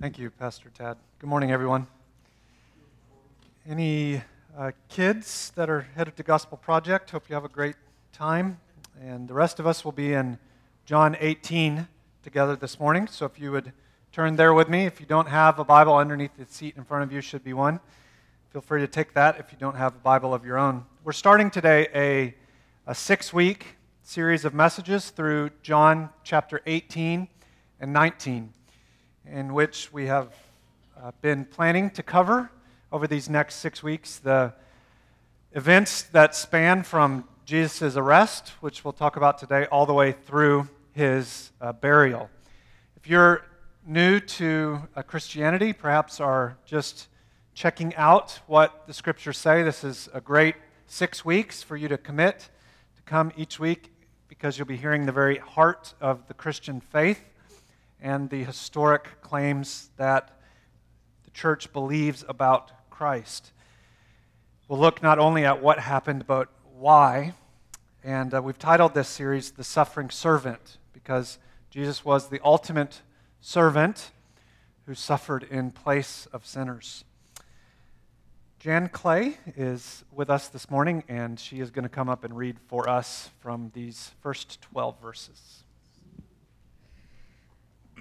Thank you, Pastor Tad. Good morning, everyone. Any uh, kids that are headed to Gospel Project? Hope you have a great time. And the rest of us will be in John 18 together this morning. So if you would turn there with me. If you don't have a Bible underneath the seat in front of you, should be one. Feel free to take that if you don't have a Bible of your own. We're starting today a, a six week series of messages through John chapter 18 and 19 in which we have uh, been planning to cover over these next six weeks the events that span from Jesus' arrest, which we'll talk about today, all the way through his uh, burial. If you're new to uh, Christianity, perhaps are just checking out what the scriptures say, this is a great six weeks for you to commit to come each week because you'll be hearing the very heart of the Christian faith and the historic claims that the church believes about Christ. We'll look not only at what happened, but why. And uh, we've titled this series The Suffering Servant because Jesus was the ultimate servant who suffered in place of sinners. Jan Clay is with us this morning, and she is going to come up and read for us from these first 12 verses.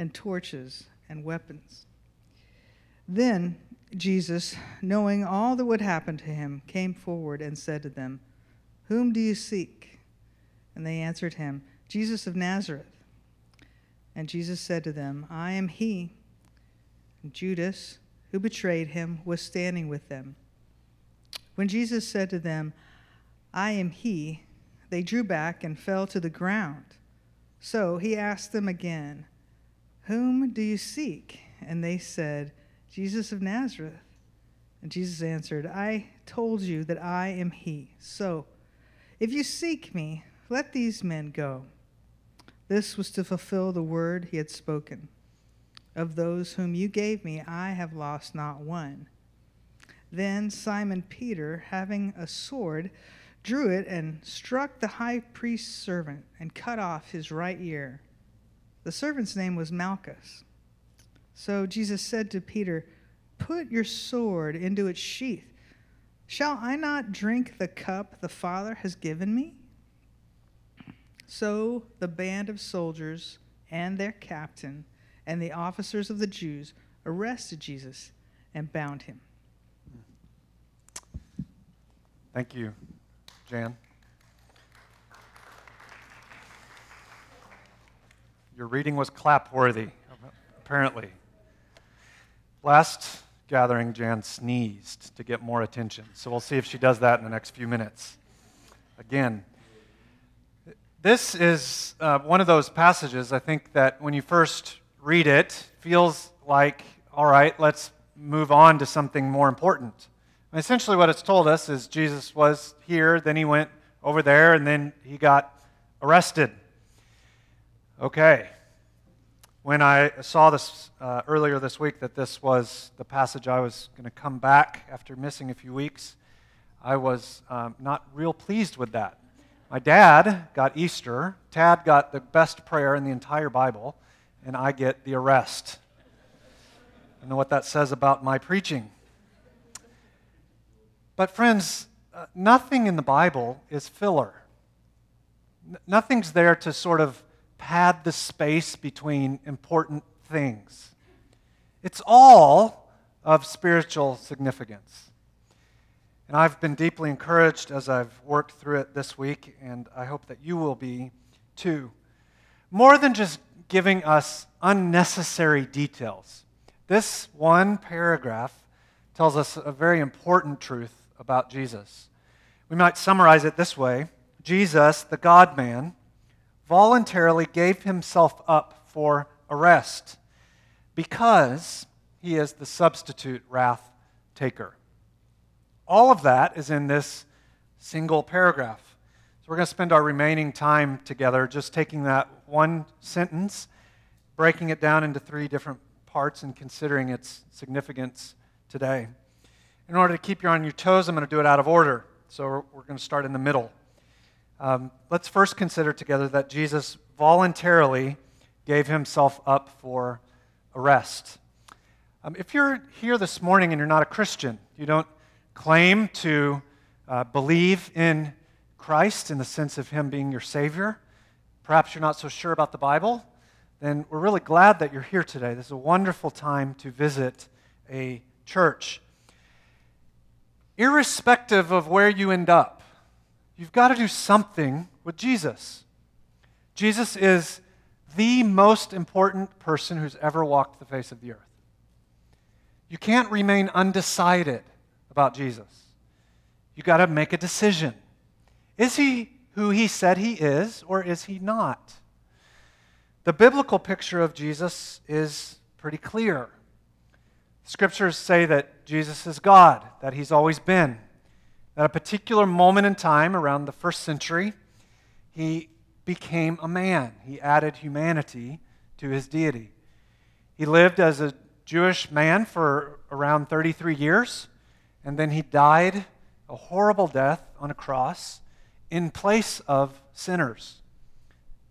and torches and weapons. Then Jesus, knowing all that would happen to him, came forward and said to them, Whom do you seek? And they answered him, Jesus of Nazareth. And Jesus said to them, I am he. And Judas, who betrayed him, was standing with them. When Jesus said to them, I am he, they drew back and fell to the ground. So he asked them again, whom do you seek? And they said, Jesus of Nazareth. And Jesus answered, I told you that I am he. So, if you seek me, let these men go. This was to fulfill the word he had spoken. Of those whom you gave me, I have lost not one. Then Simon Peter, having a sword, drew it and struck the high priest's servant and cut off his right ear. The servant's name was Malchus. So Jesus said to Peter, Put your sword into its sheath. Shall I not drink the cup the Father has given me? So the band of soldiers and their captain and the officers of the Jews arrested Jesus and bound him. Thank you, Jan. Your reading was clapworthy, apparently. Last gathering, Jan sneezed to get more attention. So we'll see if she does that in the next few minutes. Again, this is uh, one of those passages I think that when you first read it, feels like, all right, let's move on to something more important. And essentially, what it's told us is Jesus was here, then he went over there, and then he got arrested. Okay. When I saw this uh, earlier this week that this was the passage I was going to come back after missing a few weeks, I was um, not real pleased with that. My dad got Easter, Tad got the best prayer in the entire Bible, and I get the arrest. I know what that says about my preaching. But, friends, uh, nothing in the Bible is filler. N- nothing's there to sort of pad the space between important things. It's all of spiritual significance. And I've been deeply encouraged as I've worked through it this week, and I hope that you will be too. More than just giving us unnecessary details, this one paragraph tells us a very important truth about Jesus. We might summarize it this way Jesus, the God man, voluntarily gave himself up for arrest because He is the substitute wrath taker. All of that is in this single paragraph. So we're going to spend our remaining time together just taking that one sentence, breaking it down into three different parts, and considering its significance today. In order to keep you on your toes, I'm going to do it out of order. So we're, going to start in the middle. Um, let's first consider together that Jesus voluntarily gave himself up for arrest. Um, if you're here this morning and you're not a Christian, you don't claim to uh, believe in Christ in the sense of Him being your Savior, perhaps you're not so sure about the Bible, then we're really glad that you're here today. This is a wonderful time to visit a church. Irrespective of where you end up, you've got to do something with Jesus. Jesus is the most important person who's ever walked the face of the earth. You can't remain undecided about Jesus. You've got to make a decision. Is he who he said he is, or is he not? The biblical picture of Jesus is pretty clear. Scriptures say that Jesus is God, that he's always been. At a particular moment in time, around the first century, he became a man. He added humanity to his deity. He lived as a Jewish man for around 33 years, and then he died a horrible death on a cross in place of sinners.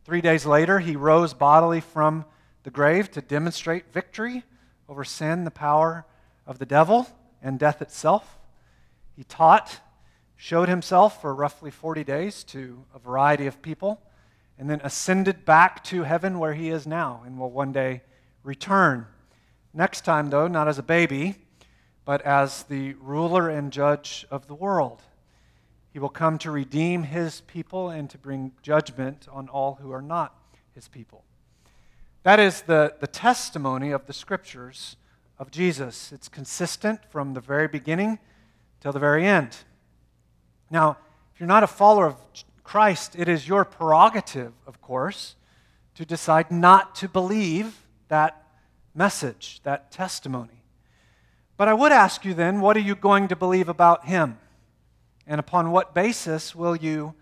Three days later, he rose bodily from the grave to demonstrate victory over sin, the power of the devil, and death itself. He taught, showed himself for roughly 40 days to a variety of people, and then ascended back to heaven where he is now and will one day return. Next time, though, not as a baby, but as the ruler and judge of the world. He will come to redeem his people and to bring judgment on all who are not his people. That is the, the testimony of the scriptures of Jesus. It's consistent from the very beginning till the very end. Now, if you're not a follower of Christ, it is your prerogative, of course, to decide not to believe that message, that testimony. But I would ask you then, what are you going to believe about him? And upon what basis will you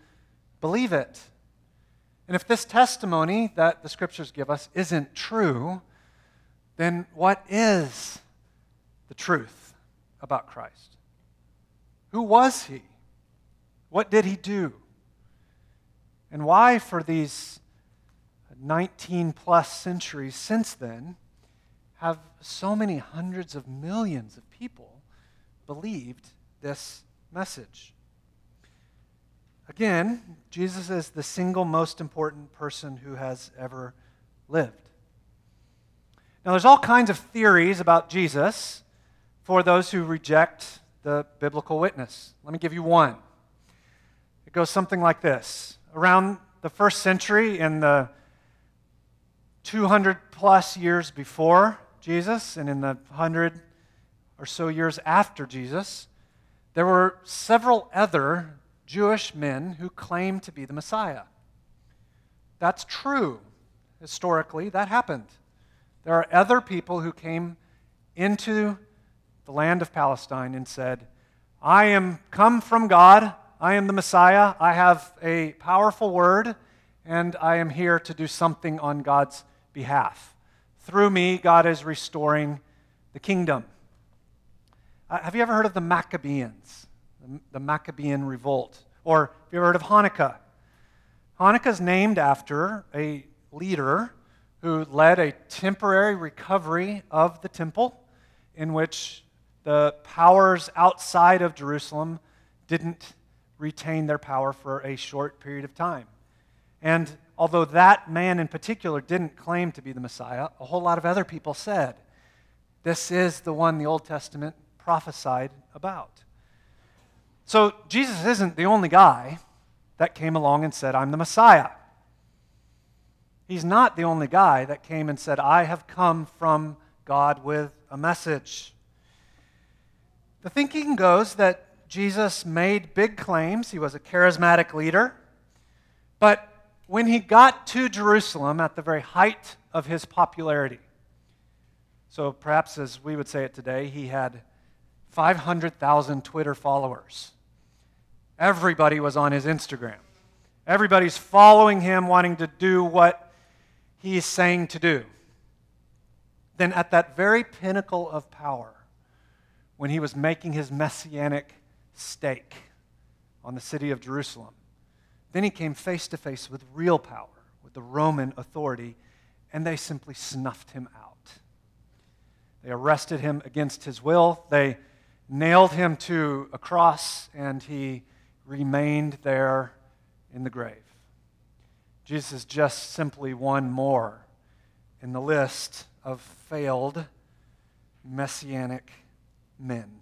believe it? And if this testimony that the scriptures give us isn't true, then what is the truth about Christ? Who was he? What did he do? And why, for these 19 plus centuries since then, have so many hundreds of millions of people believed this message. Again, Jesus is the single most important person who has ever lived. Now, there's all kinds of theories about Jesus for those who reject the biblical witness. Let me give you one. It goes something like this Around the first century, in the 200 plus years before Jesus and in the hundred or so years after Jesus, there were several other Jewish men who claimed to be the Messiah. That's true. Historically, that happened. There are other people who came into the land of Palestine and said, I am come from God. I am the Messiah. I have a powerful word, and I am here to do something on God's behalf. Through me, God is restoring the kingdom. Uh, have you ever heard of the Maccabees, the, the Maccabean revolt? Or have you ever heard of Hanukkah? Hanukkah is named after a leader who led a temporary recovery of the temple in which the powers outside of Jerusalem didn't retain their power for a short period of time. And although that man in particular didn't claim to be the Messiah, a whole lot of other people said, This is the one the Old Testament prophesied about. So Jesus isn't the only guy that came along and said, I'm the Messiah. He's not the only guy that came and said, I have come from God with a message. The thinking goes that Jesus made big claims. He was a charismatic leader. But when he got to Jerusalem at the very height of his popularity, So perhaps, as we would say it today, he had 500,000 Twitter followers. Everybody was on his Instagram. Everybody's following him, wanting to do what he's saying to do. Then, at that very pinnacle of power, when he was making his messianic stake on the city of Jerusalem, then he came face to face with real power, with the Roman authority, and they simply snuffed him out. They arrested him against his will. They nailed him to a cross, and he remained there in the grave. Jesus is just simply one more in the list of failed messianic men.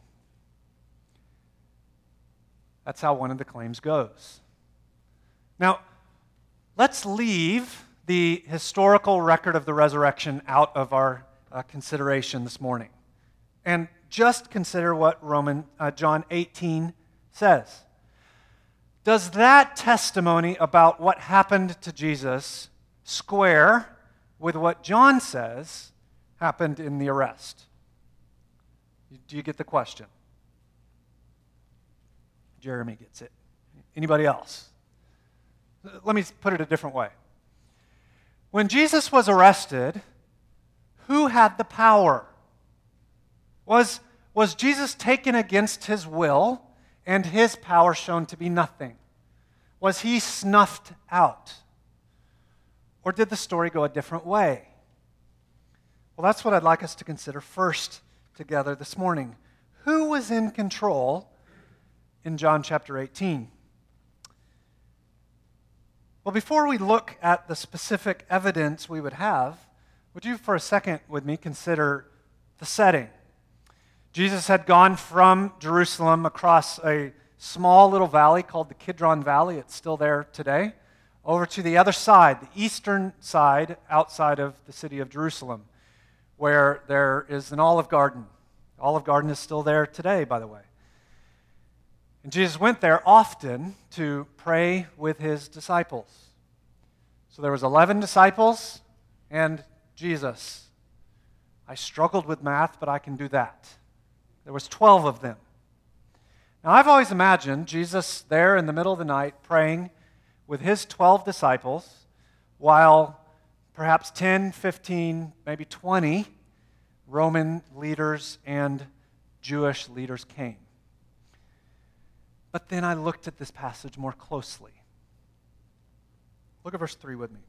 That's how one of the claims goes. Now, let's leave the historical record of the resurrection out of our uh, consideration this morning and just consider what Roman uh, John 18 says. Does that testimony about what happened to Jesus square with what John says happened in the arrest? Do you get the question? Jeremy gets it. Anybody else? Let me put it a different way. When Jesus was arrested, who had the power? Was, was Jesus taken against his will and his power shown to be nothing? Was he snuffed out? Or did the story go a different way? Well, that's what I'd like us to consider first together this morning. Who was in control in John chapter 18? Well, before we look at the specific evidence we would have, would you for a second with me consider the setting? Jesus had gone from Jerusalem across a small little valley called the Kidron Valley. It's still there today. Over to the other side, the eastern side outside of the city of Jerusalem, where there is an olive garden. The olive garden is still there today, by the way. And Jesus went there often to pray with his disciples. So there was 11 disciples and Jesus. I struggled with math, but I can do that. There was 12 of them. Now I've always imagined Jesus there in the middle of the night praying with his 12 disciples while perhaps 10, 15, maybe 20 Roman leaders and Jewish leaders came. But then I looked at this passage more closely. Look at verse 3 with me.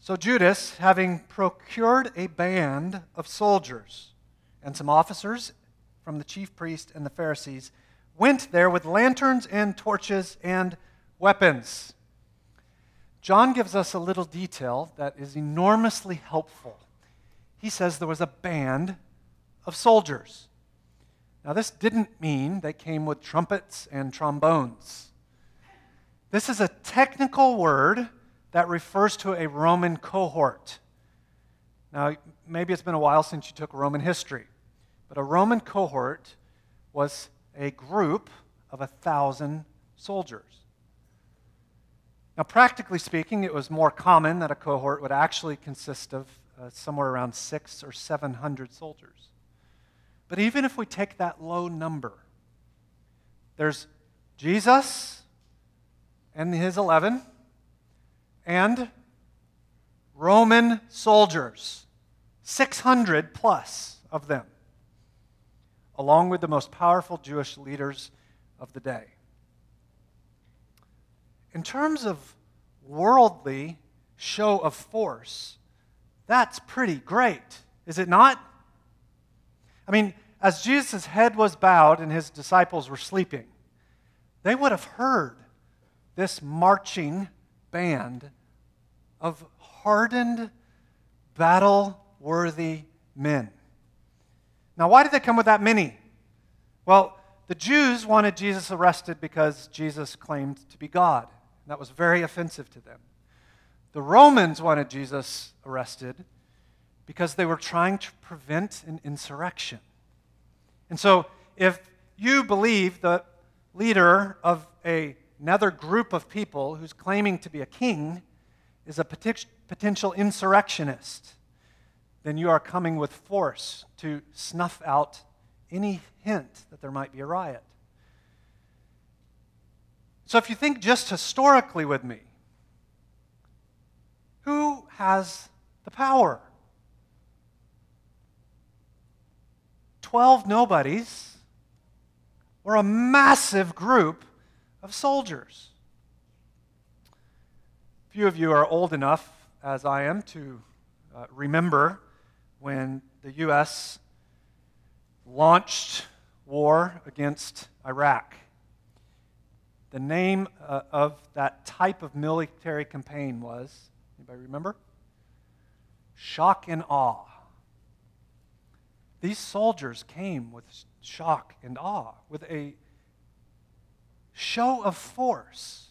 So Judas, having procured a band of soldiers and some officers from the chief priest and the Pharisees, went there with lanterns and torches and weapons. John gives us a little detail that is enormously helpful. He says there was a band of soldiers. Now, this didn't mean they came with trumpets and trombones. This is a technical word that refers to a Roman cohort. Now, maybe it's been a while since you took Roman history, but a Roman cohort was a group of a thousand soldiers. Now, practically speaking, it was more common that a cohort would actually consist of uh, somewhere around six or seven hundred soldiers. But even if we take that low number, there's Jesus and his 11 and Roman soldiers, 600 plus of them, along with the most powerful Jewish leaders of the day. In terms of worldly show of force, that's pretty great, is it not? I mean, as Jesus' head was bowed and his disciples were sleeping, they would have heard this marching band of hardened, battle worthy men. Now, why did they come with that many? Well, the Jews wanted Jesus arrested because Jesus claimed to be God. That was very offensive to them. The Romans wanted Jesus arrested because they were trying to prevent an insurrection. And so, if you believe the leader of another group of people who's claiming to be a king is a potential insurrectionist, then you are coming with force to snuff out any hint that there might be a riot. So if you think just historically with me, who has the power? Twelve nobodies or a massive group of soldiers. Few of you are old enough, as I am, to uh, remember when the U.S. launched war against Iraq. The name uh, of that type of military campaign was, anybody remember? Shock and awe. These soldiers came with shock and awe, with a show of force.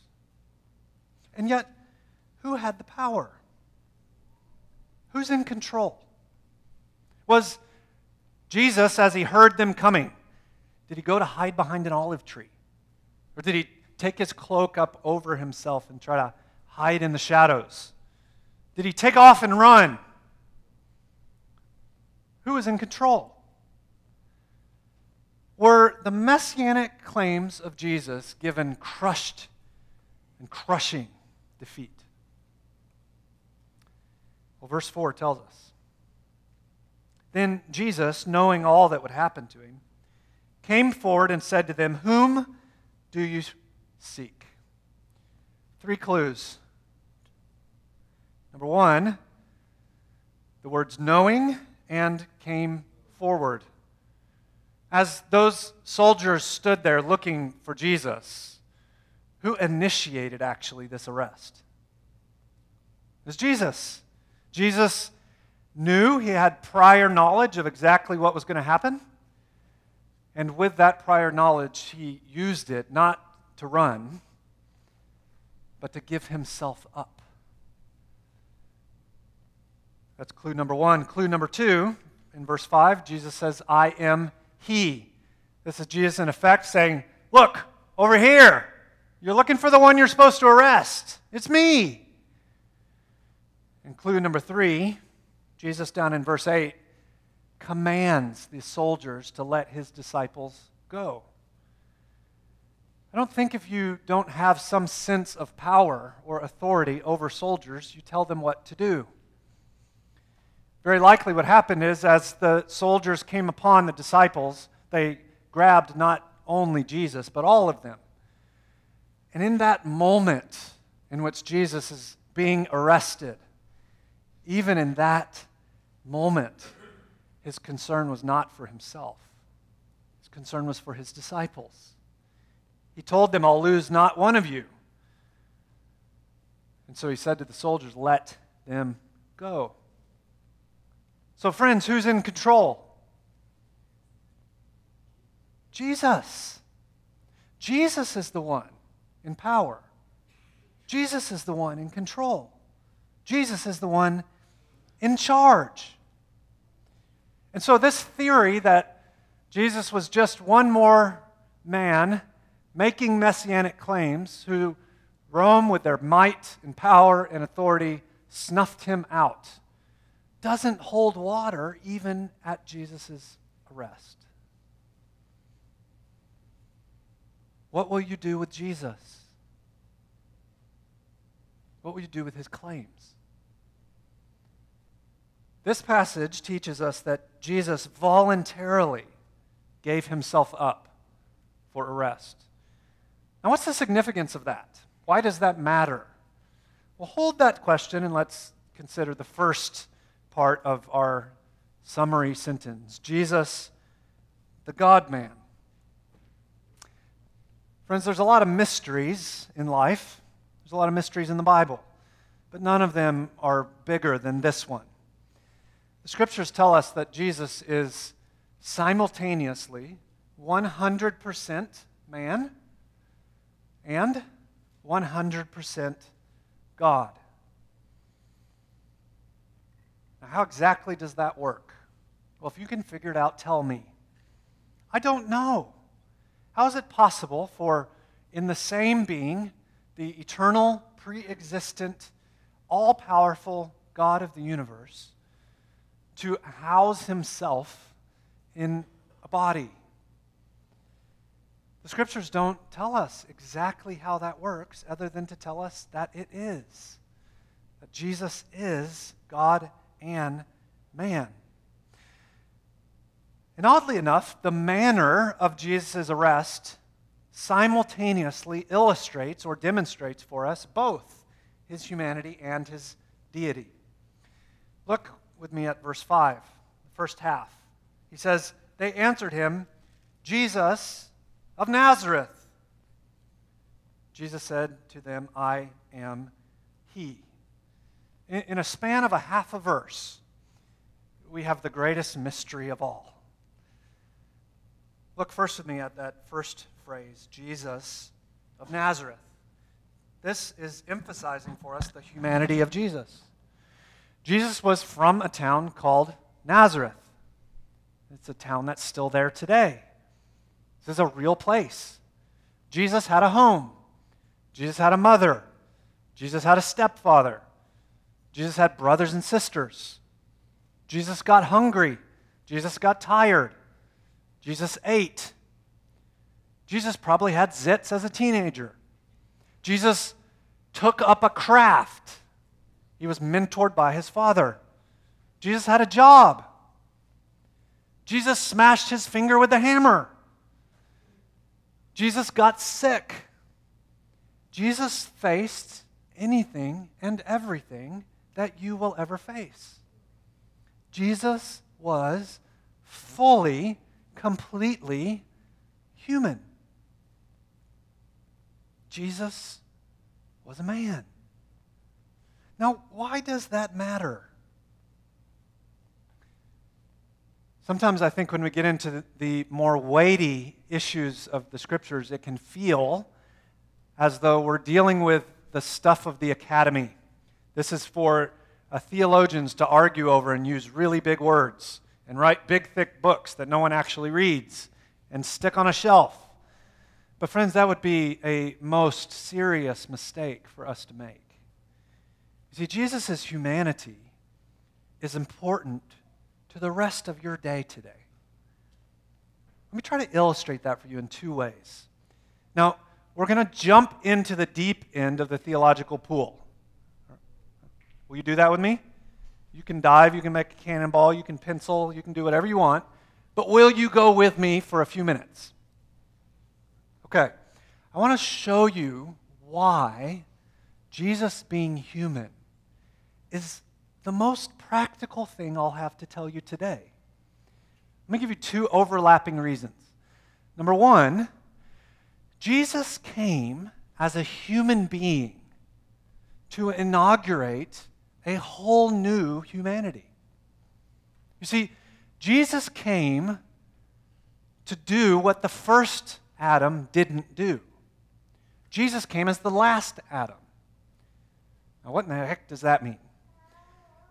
And yet, who had the power? Who's in control? Was Jesus, as he heard them coming, did he go to hide behind an olive tree? Or did he take his cloak up over himself and try to hide in the shadows? Did he take off and run? Who was in control? Were the messianic claims of Jesus given crushed and crushing defeat? Well, verse 4 tells us. Then Jesus, knowing all that would happen to him, came forward and said to them, Whom do you seek? Three clues. Number one, the words knowing and came forward. As those soldiers stood there looking for Jesus, who initiated actually this arrest? It was Jesus. Jesus knew he had prior knowledge of exactly what was going to happen. And with that prior knowledge, he used it not to run, but to give himself up. That's clue number one. Clue number two, in verse 5, Jesus says, I am he. This is Jesus, in effect, saying, Look, over here. You're looking for the one you're supposed to arrest. It's me. And clue number three, Jesus down in verse 8 commands the soldiers to let his disciples go. I don't think if you don't have some sense of power or authority over soldiers, you tell them what to do. Very likely, what happened is as the soldiers came upon the disciples, they grabbed not only Jesus, but all of them. And in that moment in which Jesus is being arrested, even in that moment, his concern was not for himself, his concern was for his disciples. He told them, I'll lose not one of you. And so he said to the soldiers, Let them go. So, friends, who's in control? Jesus. Jesus is the one in power. Jesus is the one in control. Jesus is the one in charge. And so, this theory that Jesus was just one more man making messianic claims who Rome, with their might and power and authority, snuffed him out, doesn't hold water even at Jesus' arrest. What will you do with Jesus? What will you do with his claims? This passage teaches us that Jesus voluntarily gave himself up for arrest. Now, what's the significance of that? Why does that matter? Well, hold that question and let's consider the first part of our summary sentence Jesus, the God man. Friends, there's a lot of mysteries in life, there's a lot of mysteries in the Bible, but none of them are bigger than this one. The scriptures tell us that Jesus is simultaneously 100% man and 100% God. Now, how exactly does that work? Well, if you can figure it out, tell me. I don't know. How is it possible for, in the same being, the eternal, pre existent, all powerful God of the universe, to house himself in a body. The scriptures don't tell us exactly how that works, other than to tell us that it is. That Jesus is God and man. And oddly enough, the manner of Jesus' arrest simultaneously illustrates or demonstrates for us both his humanity and his deity. Look with me at verse 5, the first half. He says, They answered him, Jesus of Nazareth. Jesus said to them, I am he. In, in a span of a half a verse, we have the greatest mystery of all. Look first with me at that first phrase, Jesus of Nazareth. This is emphasizing for us the humanity of Jesus. Jesus was from a town called Nazareth. It's a town that's still there today. This is a real place. Jesus had a home. Jesus had a mother. Jesus had a stepfather. Jesus had brothers and sisters. Jesus got hungry. Jesus got tired. Jesus ate. Jesus probably had zits as a teenager. Jesus took up a craft. He was mentored by his father. Jesus had a job. Jesus smashed his finger with a hammer. Jesus got sick. Jesus faced anything and everything that you will ever face. Jesus was fully completely human. Jesus was a man. Now, why does that matter? Sometimes I think when we get into the more weighty issues of the scriptures, it can feel as though we're dealing with the stuff of the academy. This is for uh, theologians to argue over and use really big words and write big, thick books that no one actually reads and stick on a shelf. But, friends, that would be a most serious mistake for us to make. You see, Jesus' humanity is important to the rest of your day today. Let me try to illustrate that for you in two ways. Now, we're going to jump into the deep end of the theological pool. Will you do that with me? You can dive, you can make a cannonball, you can pencil, you can do whatever you want. But will you go with me for a few minutes? Okay. I want to show you why Jesus being human is the most practical thing I'll have to tell you today. Let me give you two overlapping reasons. Number one, Jesus came as a human being to inaugurate a whole new humanity. You see, Jesus came to do what the first Adam didn't do. Jesus came as the last Adam. Now, what in the heck does that mean?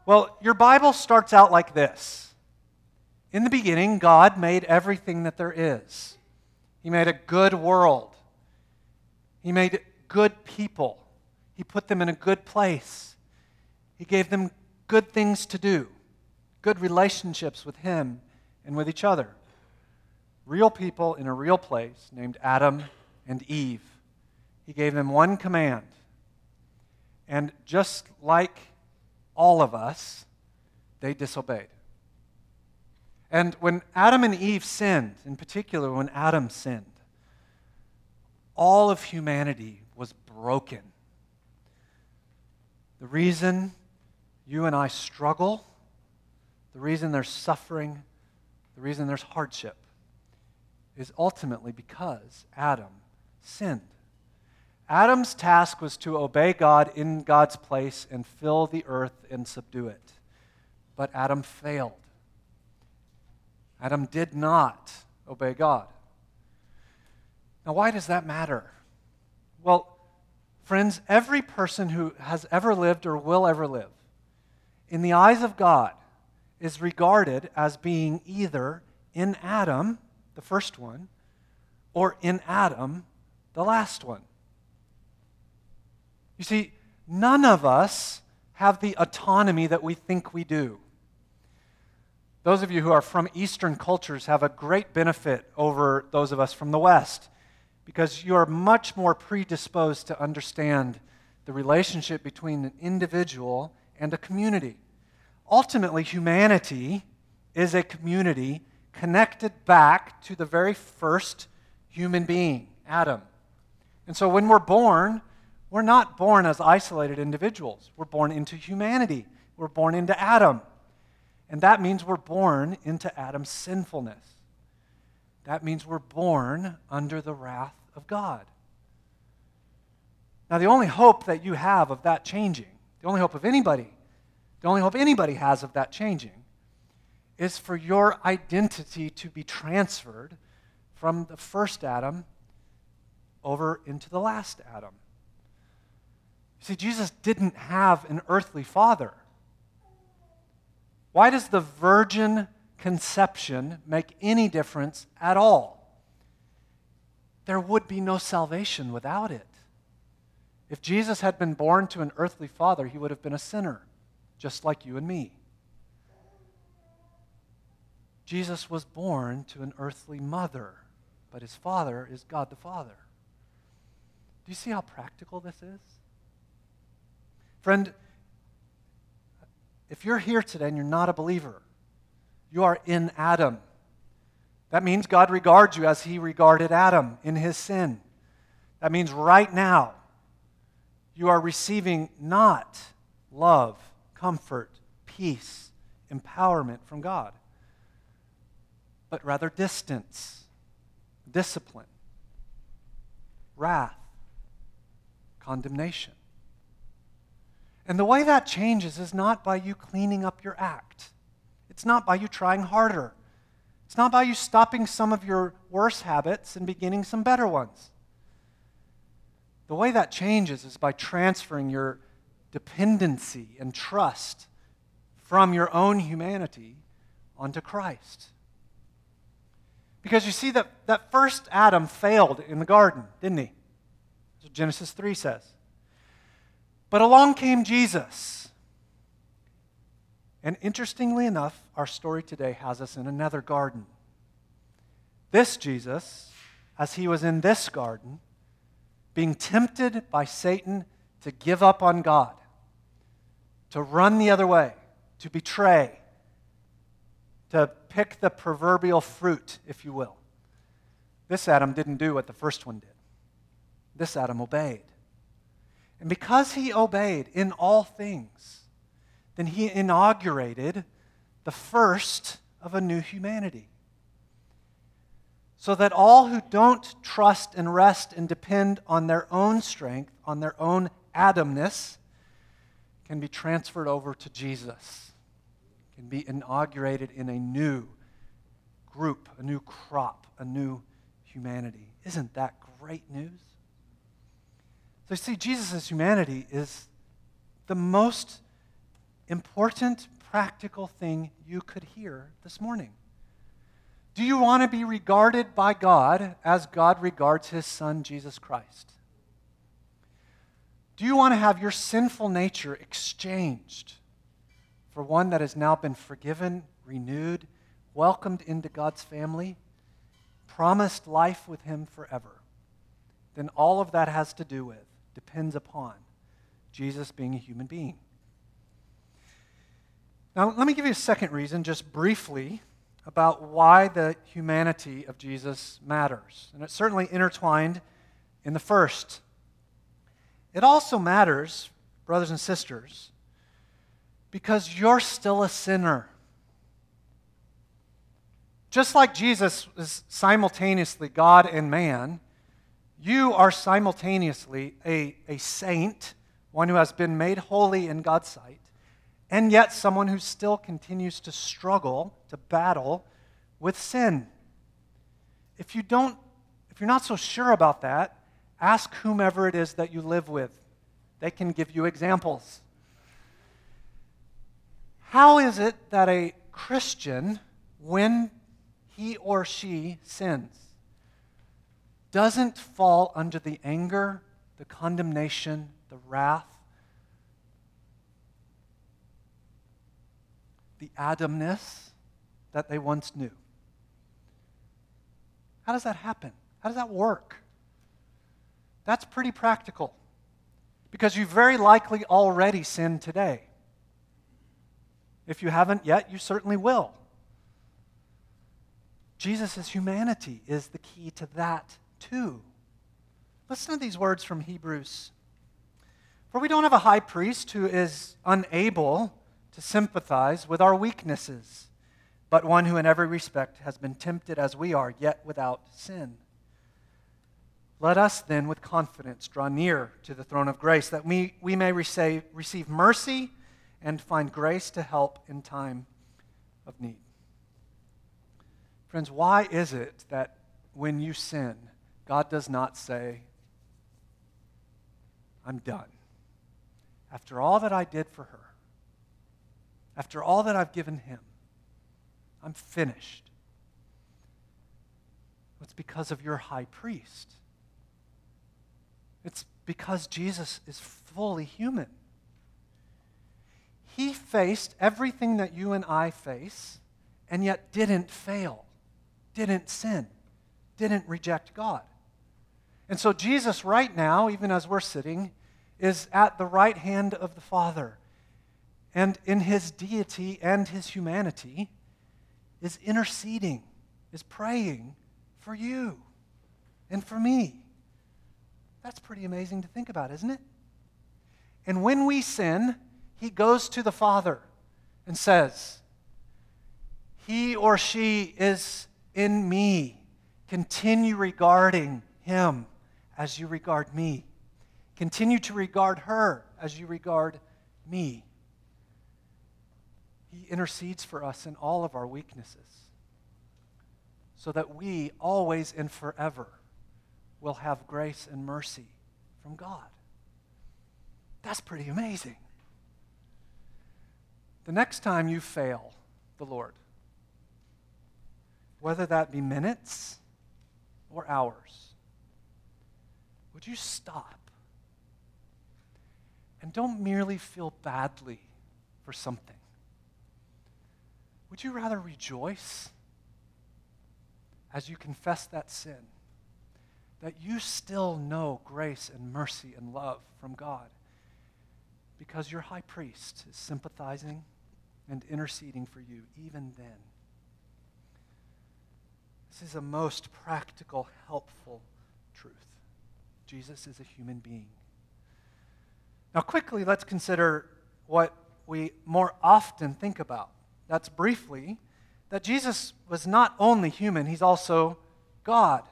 Well, your Bible starts out like this In the beginning, God made everything that there is, He made a good world, He made good people, He put them in a good place. He gave them good things to do, good relationships with Him and with each other. Real people in a real place named Adam and Eve. He gave them one command. And just like all of us, they disobeyed. And when Adam and Eve sinned, in particular when Adam sinned, all of humanity was broken. The reason you and I struggle, the reason there's suffering, the reason there's hardship, is ultimately because Adam sinned. Adam's task was to obey God in God's place and fill the earth and subdue it. But Adam failed. Adam did not obey God. Now, why does that matter? Well, friends, every person who has ever lived or will ever live in the eyes of God, is regarded as being either in Adam, the first one, or in Adam, the last one. You see, none of us have the autonomy that we think we do. those of you who are from Eastern cultures have a great benefit over those of us from the West because you are much more predisposed to understand the relationship between an individual and a community. Ultimately, humanity is a community connected back to the very first human being, Adam. And so when we're born, we're not born as isolated individuals. We're born into humanity. We're born into Adam. And that means we're born into Adam's sinfulness. That means we're born under the wrath of God. Now, the only hope that you have of that changing, the only hope of anybody, the only hope anybody has of that changing, is for your identity to be transferred from the first Adam over into the last Adam. See, Jesus didn't have an earthly father. Why does the virgin conception make any difference at all? There would be no salvation without it. If Jesus had been born to an earthly father, he would have been a sinner, just like you and me. Jesus was born to an earthly mother, but his father is God the Father. Do you see how practical this is? Friend, if you're here today and you're not a believer, you are in Adam. That means God regards you as he regarded Adam in his sin. That means right now, you are receiving not love, comfort, peace, empowerment from God, but rather distance, discipline, wrath, condemnation. And the way that changes is not by you cleaning up your act. It's not by you trying harder. It's not by you stopping some of your worse habits and beginning some better ones. The way that changes is by transferring your dependency and trust from your own humanity onto Christ. Because you see that, that first Adam failed in the garden, didn't he? Genesis 3 says. But along came Jesus. And interestingly enough, our story today has us in another garden. This Jesus, as he was in this garden, being tempted by Satan to give up on God, to run the other way, to betray, to pick the proverbial fruit, if you will. This Adam didn't do what the first one did. This Adam obeyed. And because he obeyed in all things, then he inaugurated the first of a new humanity. So that all who don't trust and rest and depend on their own strength, on their own Adamness, can be transferred over to Jesus, can be inaugurated in a new group, a new crop, a new humanity. Isn't that great news? So, you see, Jesus' humanity is the most important practical thing you could hear this morning. Do you want to be regarded by God as God regards his Son, Jesus Christ? Do you want to have your sinful nature exchanged for one that has now been forgiven, renewed, welcomed into God's family, promised life with him forever? Then all of that has to do with depends upon Jesus being a human being. Now, let me give you a second reason, just briefly, about why the humanity of Jesus matters. And it's certainly intertwined in the first. It also matters, brothers and sisters, because you're still a sinner. Just like Jesus is simultaneously God and man, you are simultaneously a, a saint, one who has been made holy in God's sight, and yet someone who still continues to struggle, to battle with sin. If you don't, if you're not so sure about that, ask whomever it is that you live with. They can give you examples. How is it that a Christian, when he or she sins, doesn't fall under the anger, the condemnation, the wrath, the Adamness that they once knew. How does that happen? How does that work? That's pretty practical because you very likely already sinned today. If you haven't yet, you certainly will. Jesus' humanity is the key to that, too. Listen to these words from Hebrews. For we don't have a high priest who is unable to sympathize with our weaknesses, but one who in every respect has been tempted as we are, yet without sin. Let us then, with confidence, draw near to the throne of grace, that we, we may receive, receive mercy and find grace to help in time of need. Friends, why is it that when you sin, God does not say, I'm done? After all that I did for her, after all that I've given him, I'm finished. It's because of your high priest. It's because Jesus is fully human. He faced everything that you and I face and yet didn't fail, didn't sin, didn't reject God. And so, Jesus, right now, even as we're sitting, is at the right hand of the Father. And in his deity and his humanity, is interceding, is praying for you and for me. That's pretty amazing to think about, isn't it? And when we sin, he goes to the Father and says, He or she is in me. Continue regarding him as you regard me. Continue to regard her as you regard me. He intercedes for us in all of our weaknesses so that we always and forever will have grace and mercy from God. That's pretty amazing. The next time you fail the Lord, whether that be minutes or hours, would you stop? And don't merely feel badly for something. Would you rather rejoice as you confess that sin? that you still know grace and mercy and love from God because your high priest is sympathizing and interceding for you even then. This is a most practical, helpful truth. Jesus is a human being. Now, quickly, let's consider what we more often think about. That's briefly that Jesus was not only human, he's also God.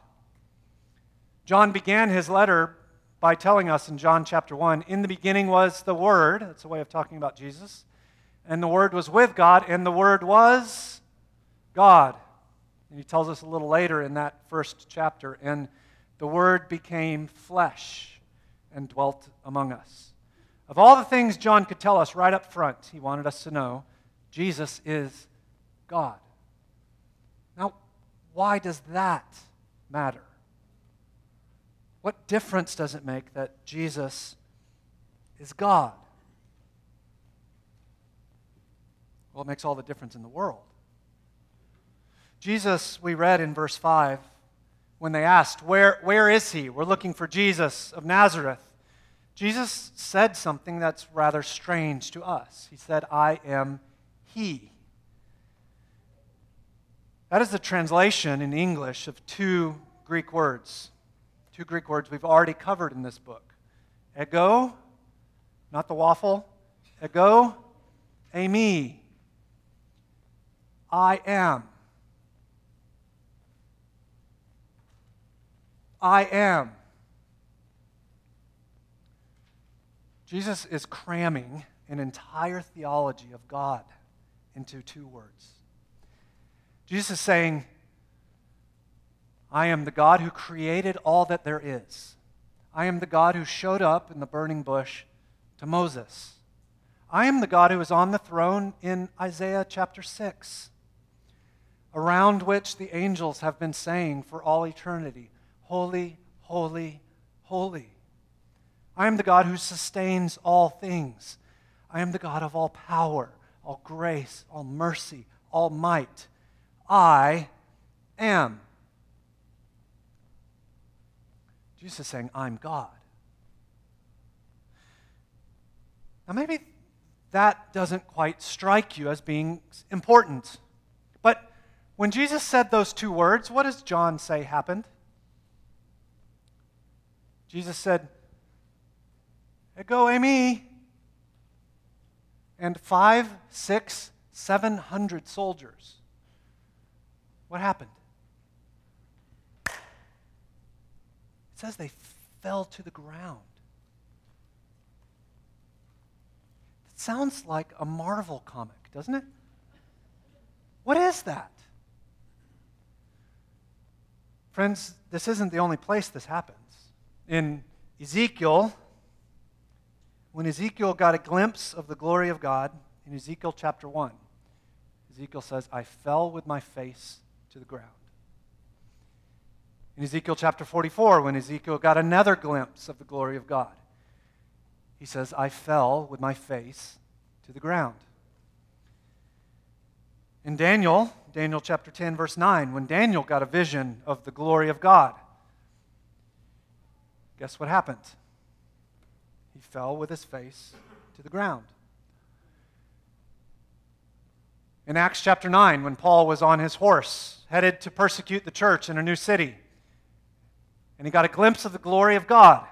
John began his letter by telling us in John chapter 1 In the beginning was the Word. That's a way of talking about Jesus. And the Word was with God, and the Word was God. And he tells us a little later in that first chapter, and the Word became flesh and dwelt among us. Of all the things John could tell us right up front, he wanted us to know Jesus is God. Now, why does that matter? What difference does it make that Jesus is God? Well, it makes all the difference in the world. Jesus, we read in verse 5, when they asked, Where, where is he? We're looking for Jesus of Nazareth. Jesus said something that's rather strange to us. He said, I am he. That is the translation in English of two Greek words two Greek words we've already covered in this book ego, not the waffle, ego, eimi. I am. I am. Jesus is cramming an entire theology of God into two words. Jesus is saying, I am the God who created all that there is. I am the God who showed up in the burning bush to Moses. I am the God who is on the throne in Isaiah chapter 6, around which the angels have been saying for all eternity, Holy, holy, holy. I am the God who sustains all things. I am the God of all power, all grace, all mercy, all might. I am. Jesus is saying, I'm God. Now, maybe that doesn't quite strike you as being important. But when Jesus said those two words, what does John say happened? Jesus said, Ego eimi. And five, six, seven hundred soldiers. What happened? It says they fell to the ground. It sounds like a Marvel comic, doesn't it? What is that? Friends, this isn't the only place this happens. In Ezekiel, when Ezekiel got a glimpse of the glory of God, in Ezekiel chapter 1, Ezekiel says, I fell with my face to the ground. In Ezekiel chapter 44, when Ezekiel got another glimpse of the glory of God, he says, I fell with my face to the ground. In Daniel, Daniel chapter 10, verse 9, when Daniel got a vision of the glory of God, guess what happened? He fell with his face to the ground. In Acts chapter 9, when Paul was on his horse, headed to persecute the church in a new city, and he got a glimpse of the glory of God,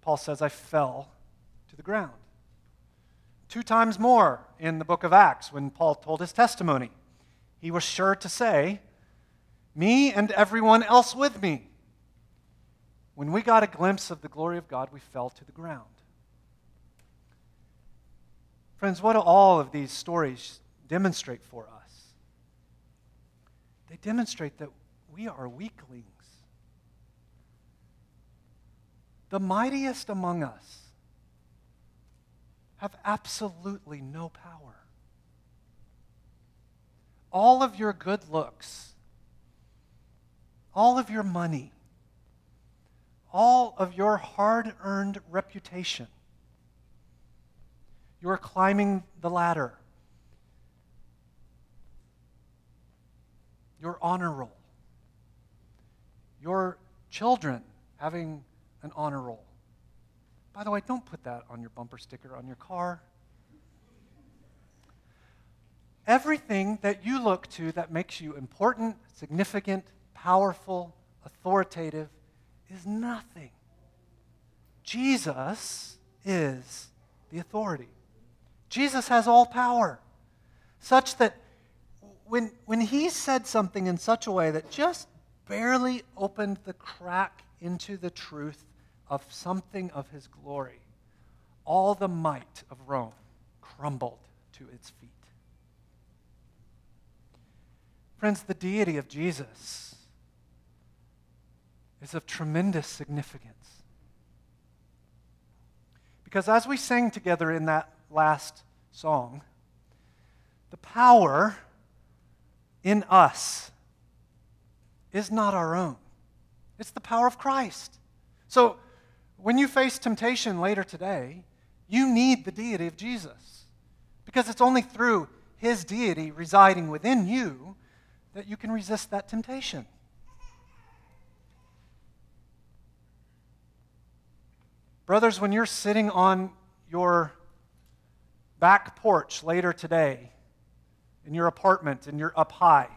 Paul says, I fell to the ground. Two times more in the book of Acts, when Paul told his testimony, he was sure to say, Me and everyone else with me. When we got a glimpse of the glory of God, we fell to the ground. Friends, what do all of these stories demonstrate for us? They demonstrate that we are weaklings. The mightiest among us have absolutely no power. All of your good looks, all of your money, all of your hard earned reputation, you're climbing the ladder your honor roll, your children having an honor roll. By the way, don't put that on your bumper sticker on your car. Everything that you look to that makes you important, significant, powerful, authoritative is nothing. Jesus is the authority. Jesus has all power, such that when, when he said something in such a way that just barely opened the crack into the truth of something of his glory, all the might of Rome crumbled to its feet. Friends, the deity of Jesus is of tremendous significance. Because as we sang together in that last song, the power in us is not our own, it's the power of Christ. So when you face temptation later today, you need the deity of Jesus because it's only through his deity residing within you that you can resist that temptation. Brothers, when you're sitting on your back porch later today in your apartment and you're up high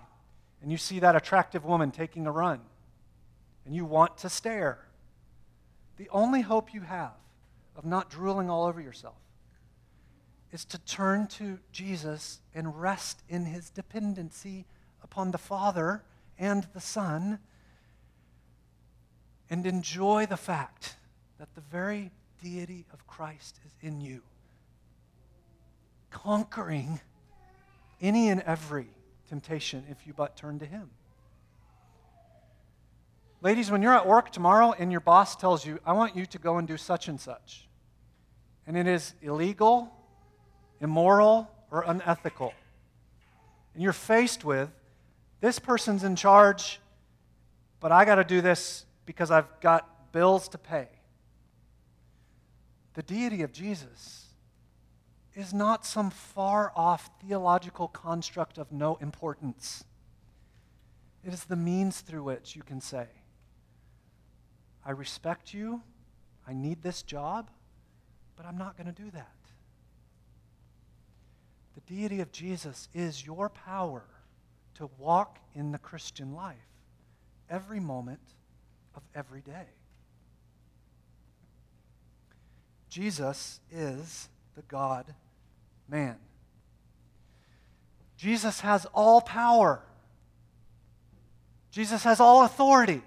and you see that attractive woman taking a run and you want to stare, the only hope you have of not drooling all over yourself is to turn to Jesus and rest in his dependency upon the Father and the Son and enjoy the fact that the very deity of Christ is in you, conquering any and every temptation if you but turn to Him. Ladies, when you're at work tomorrow and your boss tells you, I want you to go and do such and such, and it is illegal, immoral, or unethical, and you're faced with, this person's in charge, but I got to do this because I've got bills to pay. The deity of Jesus is not some far off theological construct of no importance. It is the means through which you can say, I respect you, I need this job, but I'm not going to do that. The deity of Jesus is your power to walk in the Christian life every moment of every day. Jesus is the God man. Jesus has all power. Jesus has all authority.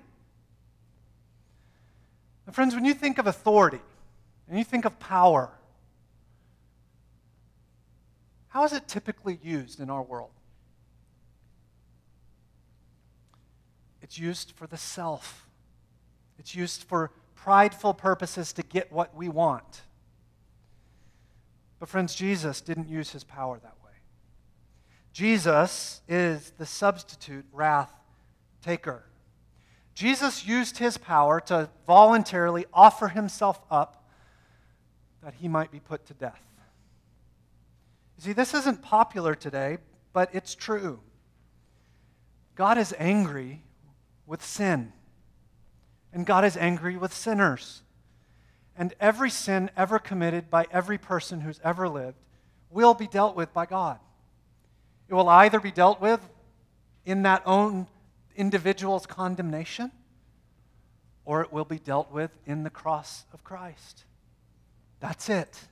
And friends, when you think of authority and you think of power, how is it typically used in our world? It's used for the self. It's used for prideful purposes to get what we want. But, friends, Jesus didn't use his power that way. Jesus is the substitute wrath taker. Jesus used his power to voluntarily offer himself up that he might be put to death. You see, this isn't popular today, but it's true. God is angry with sin, and God is angry with sinners. And every sin ever committed by every person who's ever lived will be dealt with by God. It will either be dealt with in that own individual's condemnation, or it will be dealt with in the cross of Christ. That's it.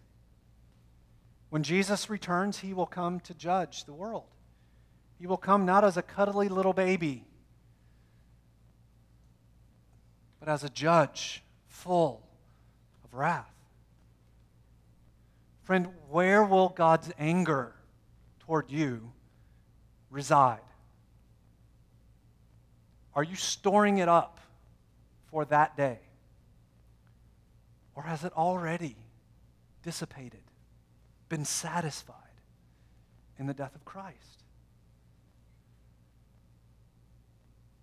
When Jesus returns, he will come to judge the world. He will come not as a cuddly little baby, but as a judge full of wrath. Friend, where will God's anger toward you reside? Are you storing it up for that day? Or has it already dissipated, been satisfied in the death of Christ?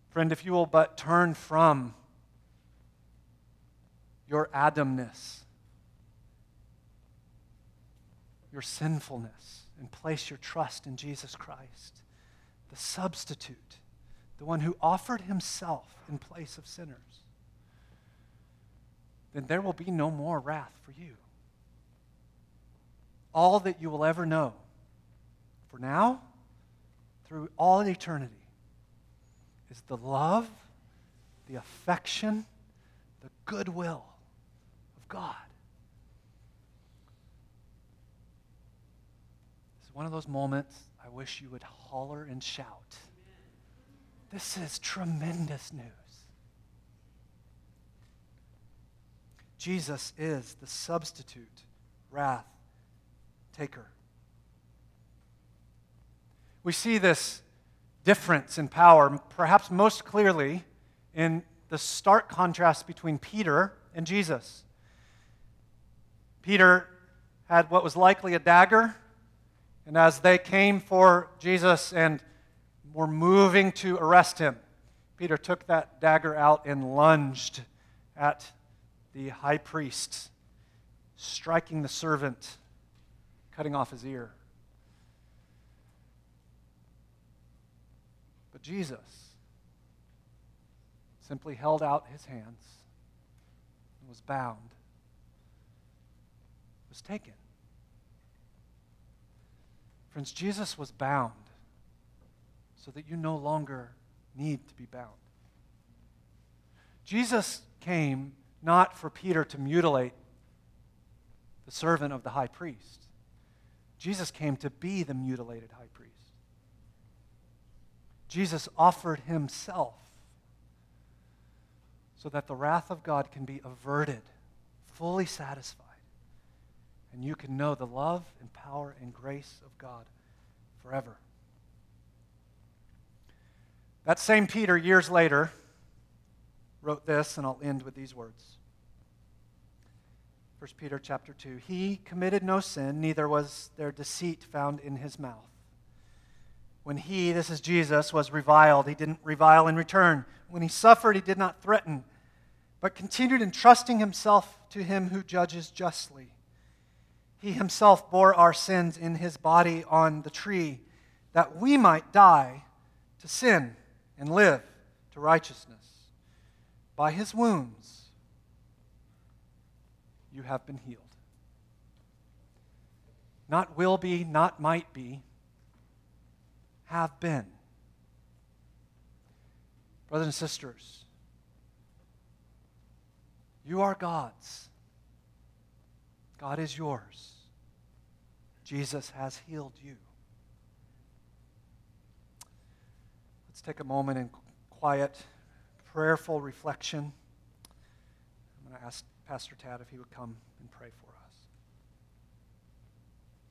Friend, if you will but turn from your Adamness, your sinfulness, and place your trust in Jesus Christ, the substitute the one who offered himself in place of sinners, then there will be no more wrath for you. All that you will ever know, for now, through all eternity, is the love, the affection, the goodwill God. It's one of those moments I wish you would holler and shout. This is tremendous news. Jesus is the substitute wrath taker. We see this difference in power perhaps most clearly in the stark contrast between Peter and Jesus. Peter had what was likely a dagger, and as they came for Jesus and were moving to arrest him. Peter took that dagger out and lunged at the high priest, striking the servant, cutting off his ear. But Jesus simply held out his hands and was bound, was taken. Friends, Jesus was bound so that you no longer need to be bound. Jesus came not for Peter to mutilate the servant of the high priest. Jesus came to be the mutilated high priest. Jesus offered himself so that the wrath of God can be averted, fully satisfied, and you can know the love and power and grace of God forever. That same Peter, years later, wrote this, and I'll end with these words. 1 Peter chapter 2. He committed no sin, neither was there deceit found in his mouth. When he, this is Jesus, was reviled, he didn't revile in return. When he suffered, he did not threaten, but continued entrusting himself to him who judges justly. He himself bore our sins in his body on the tree, that we might die to sin and live to righteousness. By his wounds, you have been healed. Not will be, not might be, have been. Brothers and sisters, you are God's. God is yours. Jesus has healed you. Let's take a moment in quiet, prayerful reflection. I'm going to ask Pastor Tad if he would come and pray for.